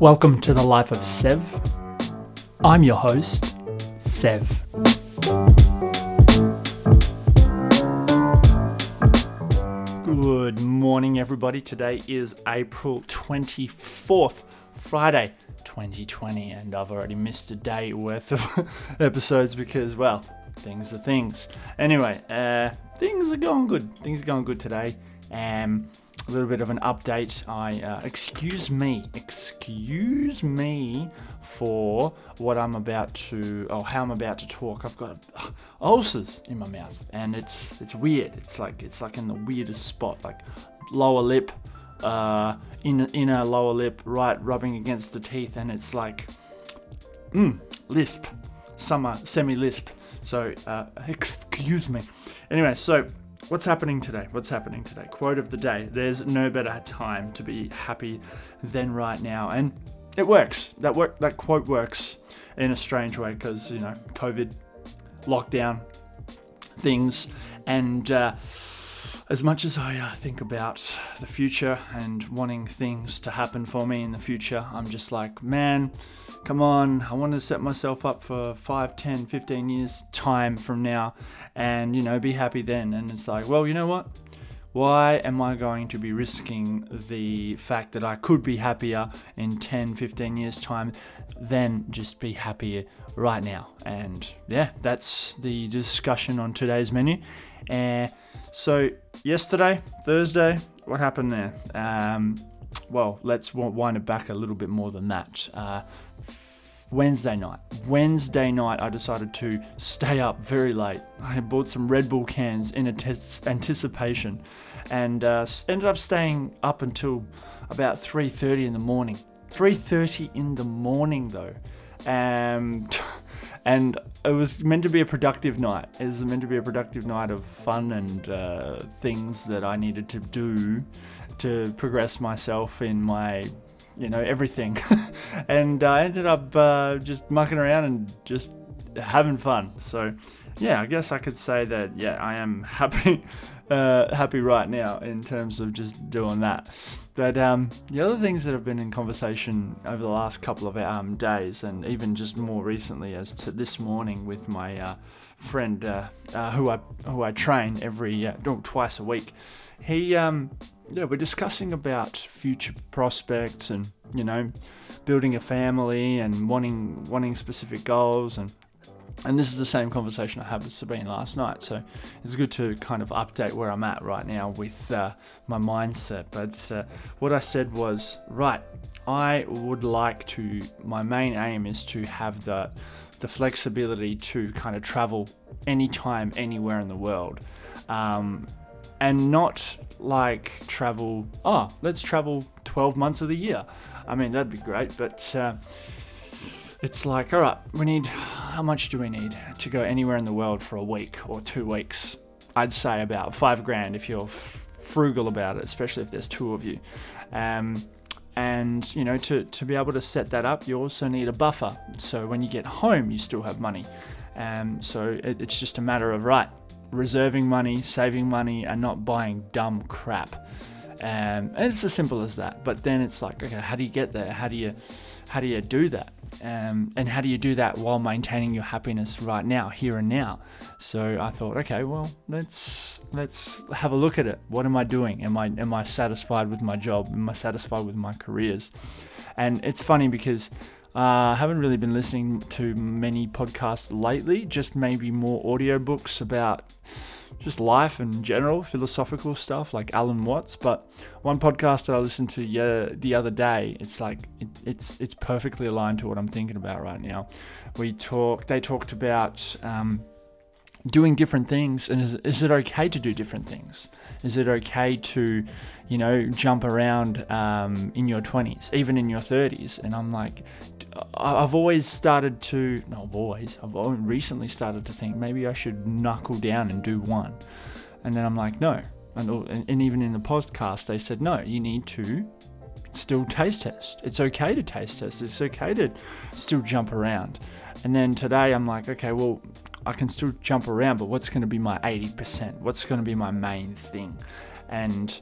Welcome to the life of Sev. I'm your host, Sev. Good morning, everybody. Today is April 24th, Friday, 2020, and I've already missed a day worth of episodes because, well, things are things. Anyway, uh, things are going good. Things are going good today. Um, a little bit of an update. I uh, excuse me, excuse me for what I'm about to, or how I'm about to talk. I've got uh, ulcers in my mouth, and it's it's weird. It's like it's like in the weirdest spot, like lower lip, uh, in inner lower lip, right, rubbing against the teeth, and it's like, mm, lisp, summer semi lisp. So uh, excuse me. Anyway, so What's happening today? What's happening today? Quote of the day There's no better time to be happy than right now. And it works. That work that quote works in a strange way because, you know, COVID, lockdown, things. And uh, as much as I uh, think about the future and wanting things to happen for me in the future, I'm just like, man, come on, I want to set myself up for 5, 10, 15 years time from now and, you know, be happy then. And it's like, well, you know what? Why am I going to be risking the fact that I could be happier in 10, 15 years' time than just be happier right now? And yeah, that's the discussion on today's menu. Uh, so, yesterday, Thursday, what happened there? Um, well, let's wind it back a little bit more than that. Uh, Wednesday night. Wednesday night, I decided to stay up very late. I bought some Red Bull cans in anticipation, and uh, ended up staying up until about 3:30 in the morning. 3:30 in the morning, though. And it was meant to be a productive night. It was meant to be a productive night of fun and uh, things that I needed to do to progress myself in my, you know, everything. and I ended up uh, just mucking around and just having fun. So, yeah, I guess I could say that, yeah, I am happy, uh, happy right now in terms of just doing that. But um, the other things that have been in conversation over the last couple of um, days, and even just more recently, as to this morning with my uh, friend uh, uh, who I who I train every uh, twice a week, he um, yeah, we're discussing about future prospects and you know building a family and wanting wanting specific goals and and this is the same conversation I had with Sabine last night. So it's good to kind of update where I'm at right now with uh, my mindset. But uh, what I said was right. I would like to. My main aim is to have the the flexibility to kind of travel anytime, anywhere in the world, um, and not like travel. Oh, let's travel 12 months of the year. I mean, that'd be great, but. Uh, it's like, all right, we need, how much do we need to go anywhere in the world for a week or two weeks? I'd say about five grand if you're f- frugal about it, especially if there's two of you. Um, and you know, to, to be able to set that up, you also need a buffer. So when you get home, you still have money. Um, so it, it's just a matter of right, reserving money, saving money, and not buying dumb crap. Um, and it's as simple as that. But then it's like, okay, how do you get there? How do you how do you do that? Um, and how do you do that while maintaining your happiness right now, here and now? So I thought, okay, well, let's let's have a look at it. What am I doing? Am I am I satisfied with my job? Am I satisfied with my careers? And it's funny because uh, I haven't really been listening to many podcasts lately. Just maybe more audiobooks about just life in general, philosophical stuff like Alan Watts. But one podcast that I listened to yeah, the other day, it's like it, it's it's perfectly aligned to what I'm thinking about right now. We talk. They talked about. Um, doing different things and is, is it okay to do different things is it okay to you know jump around um, in your 20s even in your 30s and i'm like I've always started to, no, I've always, I've only recently started to think maybe I should knuckle down and do one. And then I'm like, no. And, and even in the podcast, they said, no, you need to still taste test. It's okay to taste test. It's okay to still jump around. And then today I'm like, okay, well, I can still jump around, but what's going to be my 80%? What's going to be my main thing? And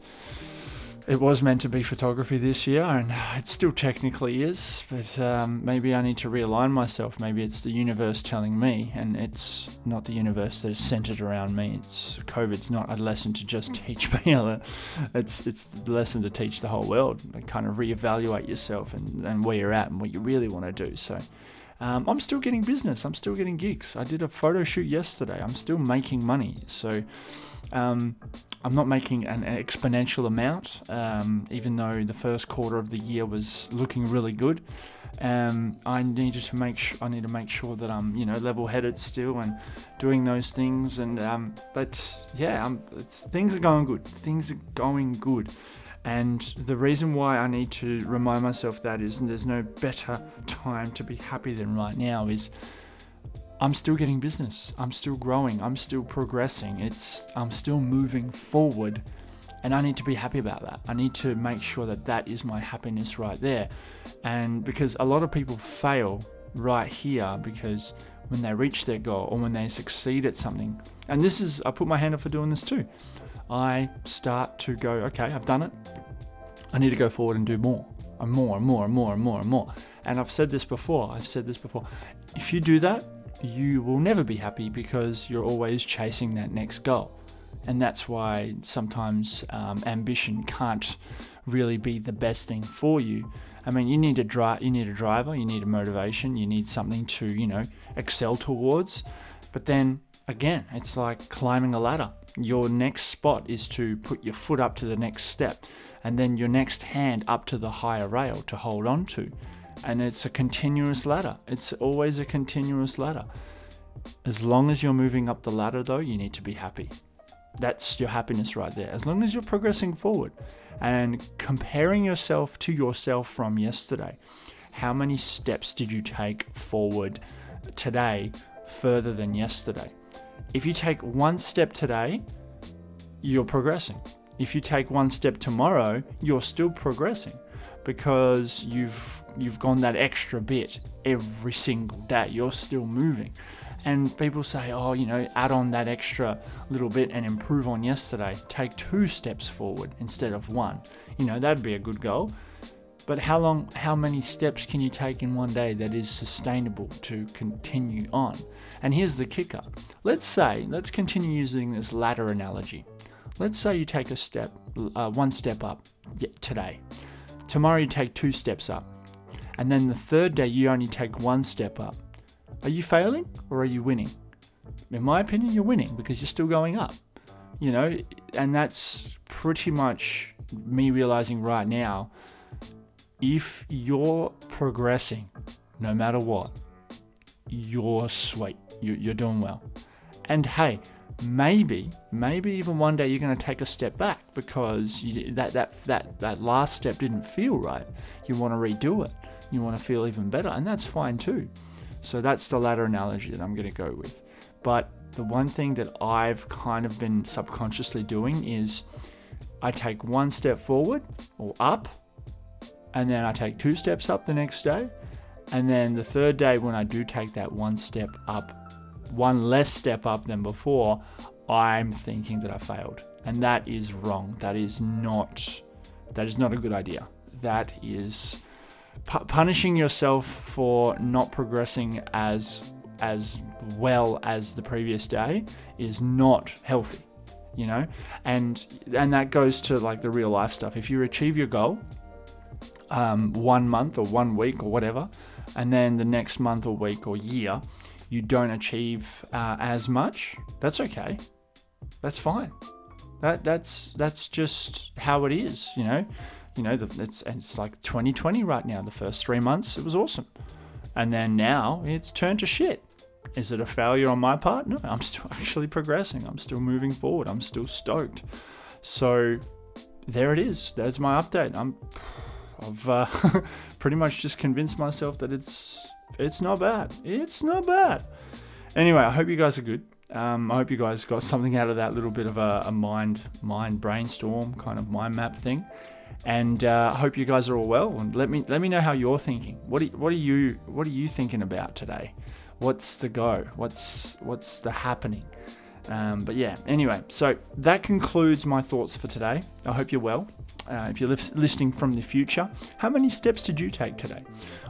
it was meant to be photography this year, and it still technically is, but um, maybe I need to realign myself. Maybe it's the universe telling me, and it's not the universe that is centered around me. It's COVID's not a lesson to just teach me. It's it's the lesson to teach the whole world. And kind of reevaluate yourself and, and where you're at and what you really want to do. So. Um, I'm still getting business. I'm still getting gigs. I did a photo shoot yesterday. I'm still making money. So um, I'm not making an exponential amount, um, even though the first quarter of the year was looking really good. Um, I needed to make sh- I need to make sure that I'm you know level-headed still and doing those things. And um, but yeah, things are going good. Things are going good. And the reason why I need to remind myself that is there's no better time to be happy than right now is I'm still getting business. I'm still growing. I'm still progressing. It's I'm still moving forward and I need to be happy about that. I need to make sure that that is my happiness right there. And because a lot of people fail right here because when they reach their goal or when they succeed at something, and this is, I put my hand up for doing this too. I start to go, okay, I've done it. I need to go forward and do more and more and more and more and more and more. And I've said this before. I've said this before. If you do that, you will never be happy because you're always chasing that next goal. And that's why sometimes um, ambition can't really be the best thing for you. I mean, you need a drive, you need a driver, you need a motivation, you need something to, you know, excel towards. But then again, it's like climbing a ladder. Your next spot is to put your foot up to the next step, and then your next hand up to the higher rail to hold on to and it's a continuous ladder. It's always a continuous ladder. As long as you're moving up the ladder, though, you need to be happy. That's your happiness right there. As long as you're progressing forward and comparing yourself to yourself from yesterday, how many steps did you take forward today further than yesterday? If you take one step today, you're progressing. If you take one step tomorrow, you're still progressing because you've you've gone that extra bit every single day. You're still moving. And people say, oh, you know, add on that extra little bit and improve on yesterday. Take two steps forward instead of one. You know, that'd be a good goal. But how long, how many steps can you take in one day that is sustainable to continue on? And here's the kicker. Let's say, let's continue using this ladder analogy. Let's say you take a step, uh, one step up today. Tomorrow you take two steps up. And then the third day you only take one step up. Are you failing or are you winning? In my opinion, you're winning because you're still going up. You know, and that's pretty much me realizing right now if you're progressing, no matter what, you're sweet. You're doing well. And hey, maybe, maybe even one day you're going to take a step back because you, that, that, that, that last step didn't feel right. You want to redo it. You want to feel even better, and that's fine too. So that's the ladder analogy that I'm going to go with. But the one thing that I've kind of been subconsciously doing is I take one step forward or up, and then I take two steps up the next day. And then the third day, when I do take that one step up one less step up than before, I'm thinking that I failed. And that is wrong. That is not that is not a good idea. That is pu- punishing yourself for not progressing as as well as the previous day is not healthy you know and and that goes to like the real life stuff if you achieve your goal um, one month or one week or whatever and then the next month or week or year you don't achieve uh, as much, that's okay. That's fine. That that's that's just how it is, you know. You know, it's it's like 2020 right now. The first three months it was awesome, and then now it's turned to shit. Is it a failure on my part? No, I'm still actually progressing. I'm still moving forward. I'm still stoked. So there it is. That's my update. I'm I've uh, pretty much just convinced myself that it's it's not bad. It's not bad. Anyway, I hope you guys are good. Um, I hope you guys got something out of that little bit of a, a mind mind brainstorm kind of mind map thing. And uh, I hope you guys are all well. And let me let me know how you're thinking. What are, what are you what are you thinking about today? What's the go? What's what's the happening? Um, but yeah, anyway, so that concludes my thoughts for today. I hope you're well. Uh, if you're listening from the future, how many steps did you take today?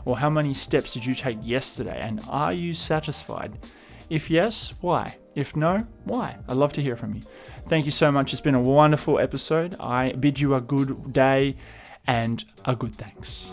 Or how many steps did you take yesterday? And are you satisfied? If yes, why? If no, why? I'd love to hear from you. Thank you so much. It's been a wonderful episode. I bid you a good day and a good thanks.